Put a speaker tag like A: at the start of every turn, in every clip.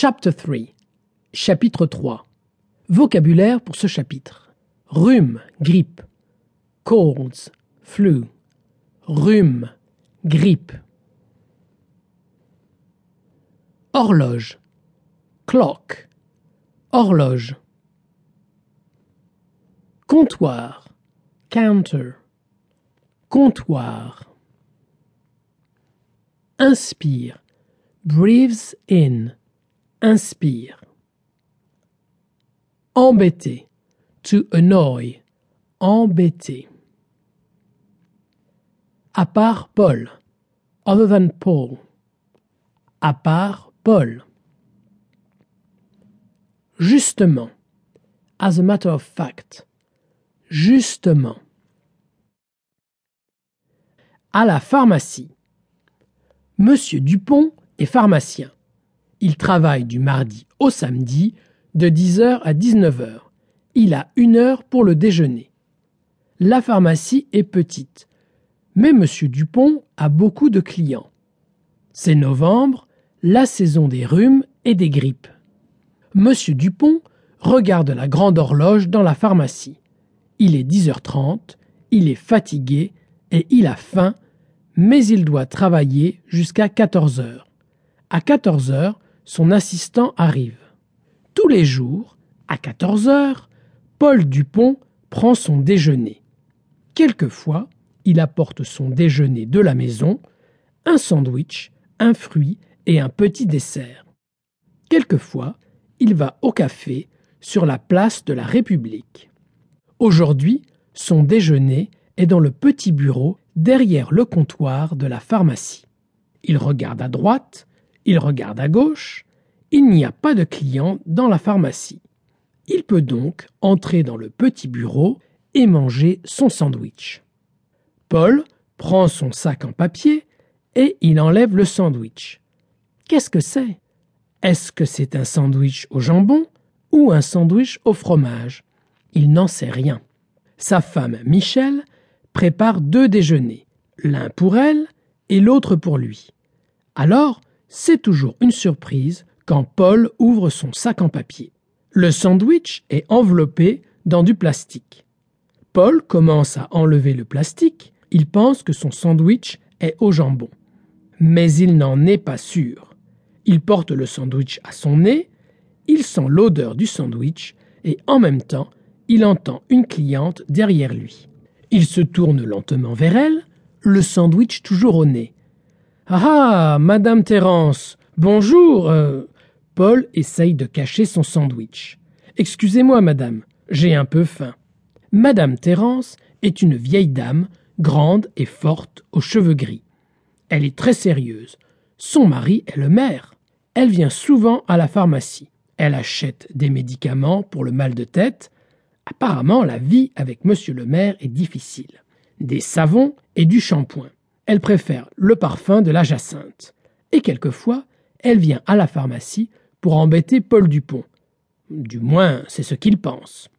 A: Chapter 3 Chapitre 3 Vocabulaire pour ce chapitre. Rhume, grippe. Colds, flu. Rhume, grippe. Horloge. Clock. Horloge. Comptoir. Counter. Comptoir. Inspire. Breathes in. Inspire. Embêter. To annoy. Embêter. À part Paul. Other than Paul. À part Paul. Justement. As a matter of fact. Justement. À la pharmacie. Monsieur Dupont est pharmacien. Il travaille du mardi au samedi de 10h à 19h. Il a une heure pour le déjeuner. La pharmacie est petite, mais Monsieur Dupont a beaucoup de clients. C'est novembre, la saison des rhumes et des grippes. Monsieur Dupont regarde la grande horloge dans la pharmacie. Il est 10h30, il est fatigué et il a faim, mais il doit travailler jusqu'à 14h. À 14h, son assistant arrive. Tous les jours, à 14h, Paul Dupont prend son déjeuner. Quelquefois, il apporte son déjeuner de la maison, un sandwich, un fruit et un petit dessert. Quelquefois, il va au café sur la place de la République. Aujourd'hui, son déjeuner est dans le petit bureau derrière le comptoir de la pharmacie. Il regarde à droite, il regarde à gauche, il n'y a pas de client dans la pharmacie. Il peut donc entrer dans le petit bureau et manger son sandwich. Paul prend son sac en papier et il enlève le sandwich. Qu'est-ce que c'est? Est-ce que c'est un sandwich au jambon ou un sandwich au fromage? Il n'en sait rien. Sa femme Michel prépare deux déjeuners, l'un pour elle et l'autre pour lui. Alors, c'est toujours une surprise quand Paul ouvre son sac en papier. Le sandwich est enveloppé dans du plastique. Paul commence à enlever le plastique, il pense que son sandwich est au jambon. Mais il n'en est pas sûr. Il porte le sandwich à son nez, il sent l'odeur du sandwich et en même temps, il entend une cliente derrière lui. Il se tourne lentement vers elle, le sandwich toujours au nez. Ah, Madame Terence, bonjour. Euh, Paul essaye de cacher son sandwich. Excusez-moi, madame, j'ai un peu faim. Madame Terence est une vieille dame, grande et forte, aux cheveux gris. Elle est très sérieuse. Son mari est le maire. Elle vient souvent à la pharmacie. Elle achète des médicaments pour le mal de tête. Apparemment, la vie avec monsieur le maire est difficile. Des savons et du shampoing elle préfère le parfum de la jacinthe. Et quelquefois, elle vient à la pharmacie pour embêter Paul Dupont. Du moins, c'est ce qu'il pense.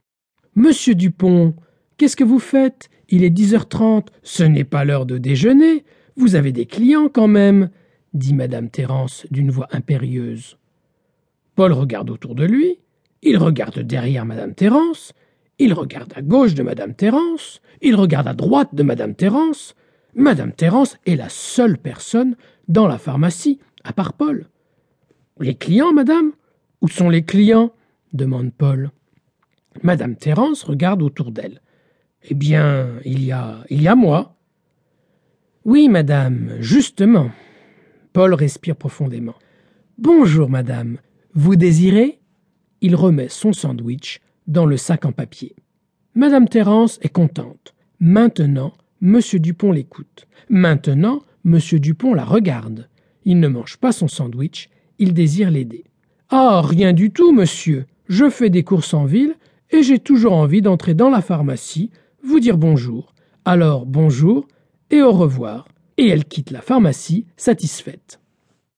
A: Monsieur Dupont, qu'est-ce que vous faites? Il est dix heures trente, ce n'est pas l'heure de déjeuner. Vous avez des clients quand même, dit madame Thérence d'une voix impérieuse. Paul regarde autour de lui, il regarde derrière madame Thérence, il regarde à gauche de madame Thérence, il regarde à droite de madame Thérence, Madame Terence est la seule personne dans la pharmacie, à part Paul. Les clients, madame? Où sont les clients? demande Paul. Madame Terence regarde autour d'elle. Eh bien, il y a. il y a moi. Oui, madame, justement. Paul respire profondément. Bonjour, madame. Vous désirez? Il remet son sandwich dans le sac en papier. Madame Terence est contente. Maintenant, M. Dupont l'écoute. Maintenant, M. Dupont la regarde. Il ne mange pas son sandwich, il désire l'aider. Ah, rien du tout, monsieur. Je fais des courses en ville et j'ai toujours envie d'entrer dans la pharmacie, vous dire bonjour. Alors bonjour et au revoir. Et elle quitte la pharmacie satisfaite.